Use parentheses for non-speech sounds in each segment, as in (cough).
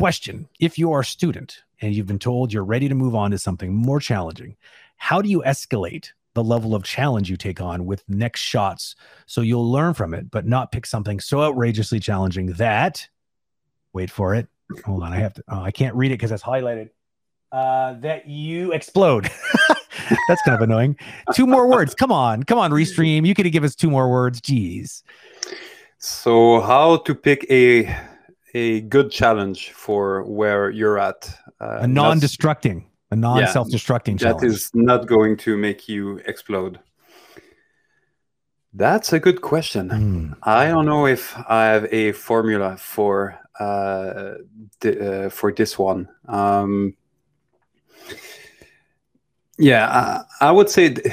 question. If you are a student and you've been told you're ready to move on to something more challenging how do you escalate the level of challenge you take on with next shots so you'll learn from it but not pick something so outrageously challenging that wait for it hold on i have to oh, i can't read it because it's highlighted uh, that you explode. (laughs) That's kind of annoying. Two more words. Come on come on restream. You could give us two more words. Jeez. So how to pick a a good challenge for where you're at uh, a non-destructing a non-self-destructing yeah, That is not going to make you explode. That's a good question. Mm. I don't know if I have a formula for uh, uh, for this one. Um, yeah, I, I, would say it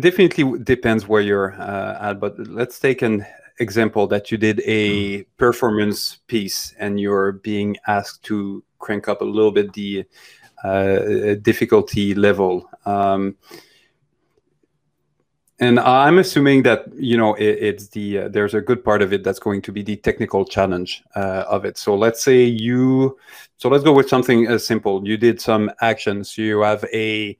definitely depends where you're uh, at. But let's take an example that you did a mm. performance piece and you're being asked to crank up a little bit the uh, difficulty level. Um, and I'm assuming that you know it, it's the uh, there's a good part of it that's going to be the technical challenge uh, of it. So let's say you, so let's go with something uh, simple. You did some actions. You have a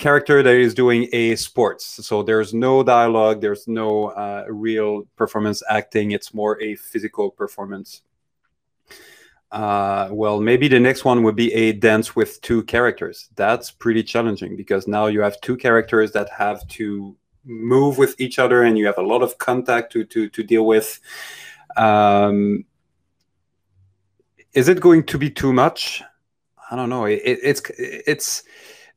character that is doing a sports. So there's no dialogue. There's no uh, real performance acting. It's more a physical performance uh, well, maybe the next one would be a dance with two characters. That's pretty challenging because now you have two characters that have to move with each other, and you have a lot of contact to to to deal with. Um, is it going to be too much? I don't know. It, it's it's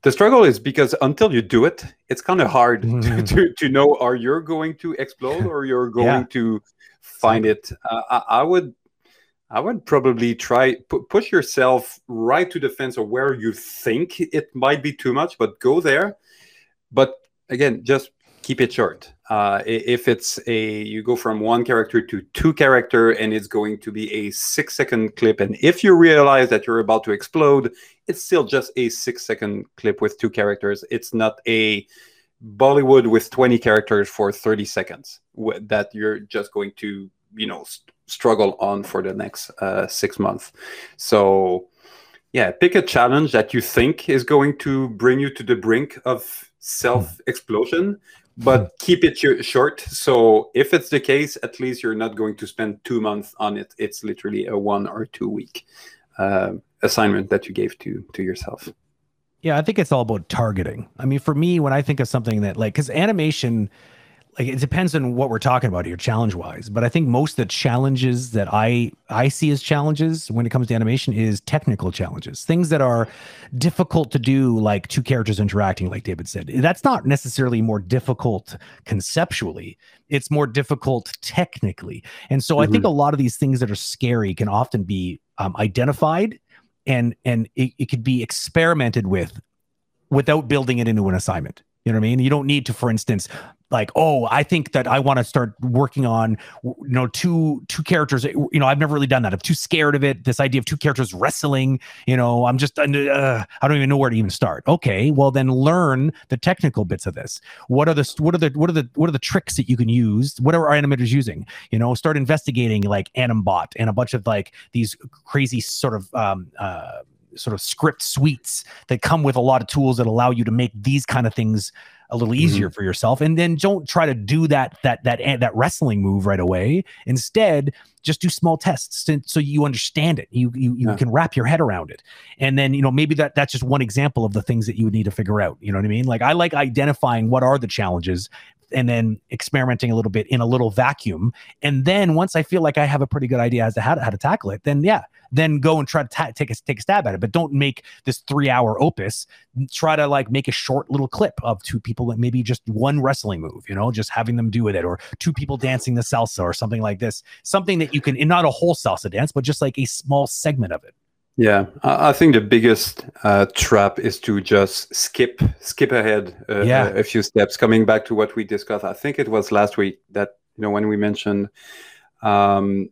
the struggle is because until you do it, it's kind of hard (laughs) mm-hmm. to, to, to know are you going to explode or you're (laughs) going yeah. to find it. Uh, I, I would I would probably try pu- push yourself right to the fence or where you think it might be too much, but go there. But again, just keep it short. Uh, if it's a you go from one character to two character and it's going to be a six second clip, and if you realize that you're about to explode, it's still just a six second clip with two characters. It's not a Bollywood with 20 characters for 30 seconds that you're just going to you know struggle on for the next uh, six months. So, yeah, pick a challenge that you think is going to bring you to the brink of self explosion, but hmm. keep it short. So, if it's the case, at least you're not going to spend two months on it. It's literally a one or two week uh, assignment that you gave to to yourself. Yeah, I think it's all about targeting. I mean, for me, when I think of something that like, because animation like it depends on what we're talking about here challenge wise but i think most of the challenges that i i see as challenges when it comes to animation is technical challenges things that are difficult to do like two characters interacting like david said that's not necessarily more difficult conceptually it's more difficult technically and so mm-hmm. i think mm-hmm. a lot of these things that are scary can often be um, identified and and it, it could be experimented with without building it into an assignment you know what I mean? You don't need to, for instance, like oh i think that i want to start working on you know two two characters. You know i've never really done that. I'm too scared of it this idea of two characters wrestling you know i'm just uh, i don't even know where to even start. Okay well then learn the technical bits of this. What are the what are the what are the what are the tricks that you can use? What are our animators using? You know start investigating like animbot and a bunch of like these crazy sort of um uh sort of script suites that come with a lot of tools that allow you to make these kind of things a little easier mm-hmm. for yourself and then don't try to do that that that that wrestling move right away. Instead just do small tests so you understand it. You you, you yeah. can wrap your head around it. And then you know maybe that that's just one example of the things that you would need to figure out. You know what i mean? Like i like identifying what are the challenges and then experimenting a little bit in a little vacuum. And then once I feel like I have a pretty good idea as to how to, how to tackle it, then yeah, then go and try to ta- take a take a stab at it. But don't make this three hour opus. Try to like make a short little clip of two people that maybe just one wrestling move, you know, just having them do it, or two people dancing the salsa or something like this. Something that you can, and not a whole salsa dance, but just like a small segment of it. Yeah, I think the biggest uh, trap is to just skip skip ahead uh, yeah. a, a, few steps. Coming back to what we discussed, I think it was last week that you know when we mentioned, um,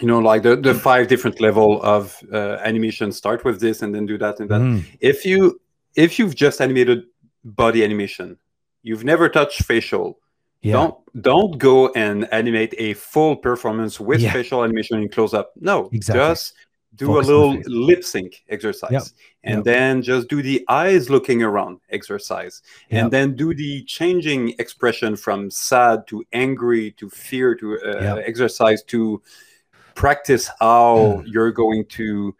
you know, like the the five different level of uh, animation. Start with this and then do that and that. Mm. If you if you've just animated body animation, you've never touched facial. Yeah. Don't don't go and animate a full performance with yeah. facial animation in close up. No, exactly. just do Focus a little lip sync exercise Yep. and Yep. then just do the eyes looking around exercise Yep. and then do the changing expression from sad to angry to fear to uh, exercise to practice how you're going to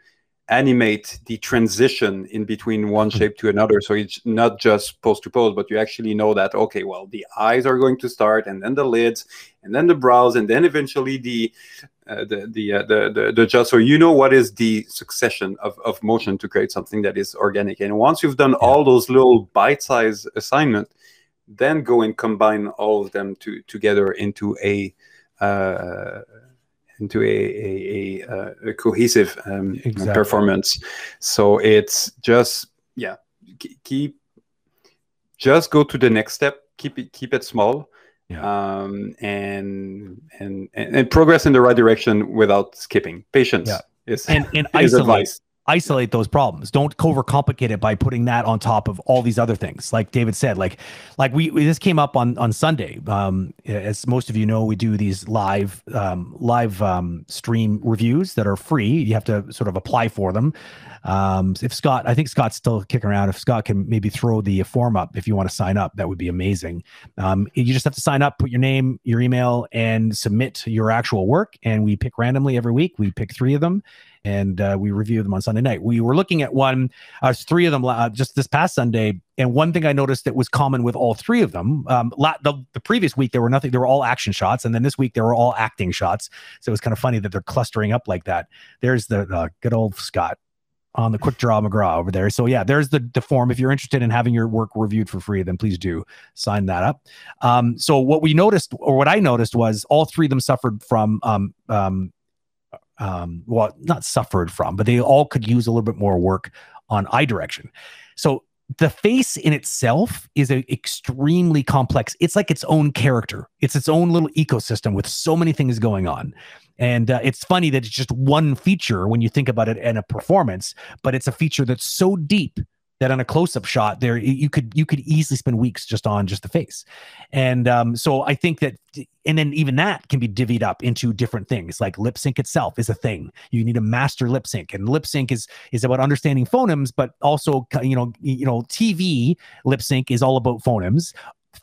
animate the transition in between one Hmm. shape to another. So it's not just pose to pose but you actually know that okay well the eyes are going to start and then the lids and then the brows and then eventually the uh, the the, uh, the the the jaw. So you know what is the succession of, of motion to create something that is organic. And once you've done all those little bite-sized assignment then go and combine all of them to together into a uh, into a a, a, uh, a cohesive um, Exactly. performance. So it's just yeah, keep just go to the next step. Keep it keep it small, Yeah. um, and, and and progress in the right direction without skipping. Patience Yeah. is and and (laughs) is isolate advice. Isolate those problems. Don't overcomplicate it by putting that on top of all these other things. Like david said like like we, we this came up on on sunday. Um as most of you know we do these live um live um stream reviews that are free. You have to sort of apply for them um if scott i think scott's still kicking around if scott can maybe throw the form up if you want to sign up that would be amazing um you just have to sign up put your name your email and submit your actual work and we pick randomly every week we pick three of them and uh, we review them on Sunday night. We were looking at one, uh, three of them uh, just this past Sunday, and one thing I noticed that was common with all three of them. Um, la- the, the previous week there were nothing; they were all action shots, and then this week they were all acting shots. So it was kind of funny that they're clustering up like that. There's the uh, good old Scott on the quick draw McGraw over there. So yeah, there's the, the form. If you're interested in having your work reviewed for free, then please do sign that up. Um, so what we noticed, or what I noticed, was all three of them suffered from um, um, um, well, not suffered from, but they all could use a little bit more work on eye direction. So the face in itself is a extremely complex. It's like its own character. It's its own little ecosystem with so many things going on. And uh, it's funny that it's just one feature when you think about it in a performance, but it's a feature that's so deep that on a close-up shot there you could you could easily spend weeks just on just the face. And um, so i think that and then even that can be divvied up into different things like lip sync itself is a thing. You need a master lip sync and lip sync is is about understanding phonemes but also you know you know tv lip sync is all about phonemes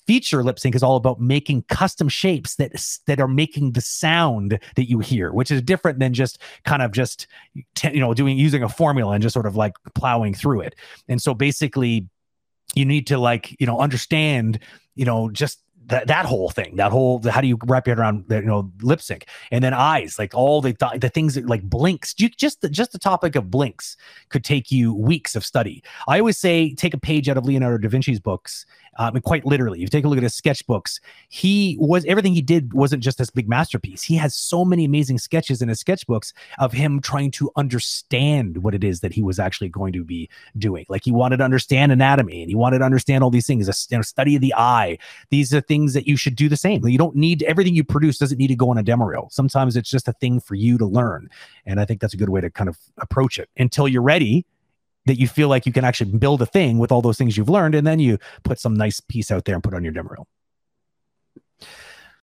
feature lip sync is all about making custom shapes that that are making the sound that you hear which is different than just kind of just you know doing using a formula and just sort of like plowing through it. And so basically you need to like you know understand you know just that that whole thing that whole how do you wrap your head around you know lip sync? And then eyes like all the th- the things that like blinks you, just the, just the topic of blinks could take you weeks of study. I always say take a page out of leonardo da vinci's books um, and quite literally if you take a look at his sketchbooks he was everything he did wasn't just this big masterpiece. He has so many amazing sketches in his sketchbooks of him trying to understand what it is that he was actually going to be doing. Like he wanted to understand anatomy and he wanted to understand all these things a you know, study of the eye. These are things that you should do the same. You don't need everything you produce doesn't need to go on a demo reel. Sometimes it's just a thing for you to learn. And i think that's a good way to kind of approach it until you're ready that you feel like you can actually build a thing with all those things you've learned and then you put some nice piece out there and put on your demo reel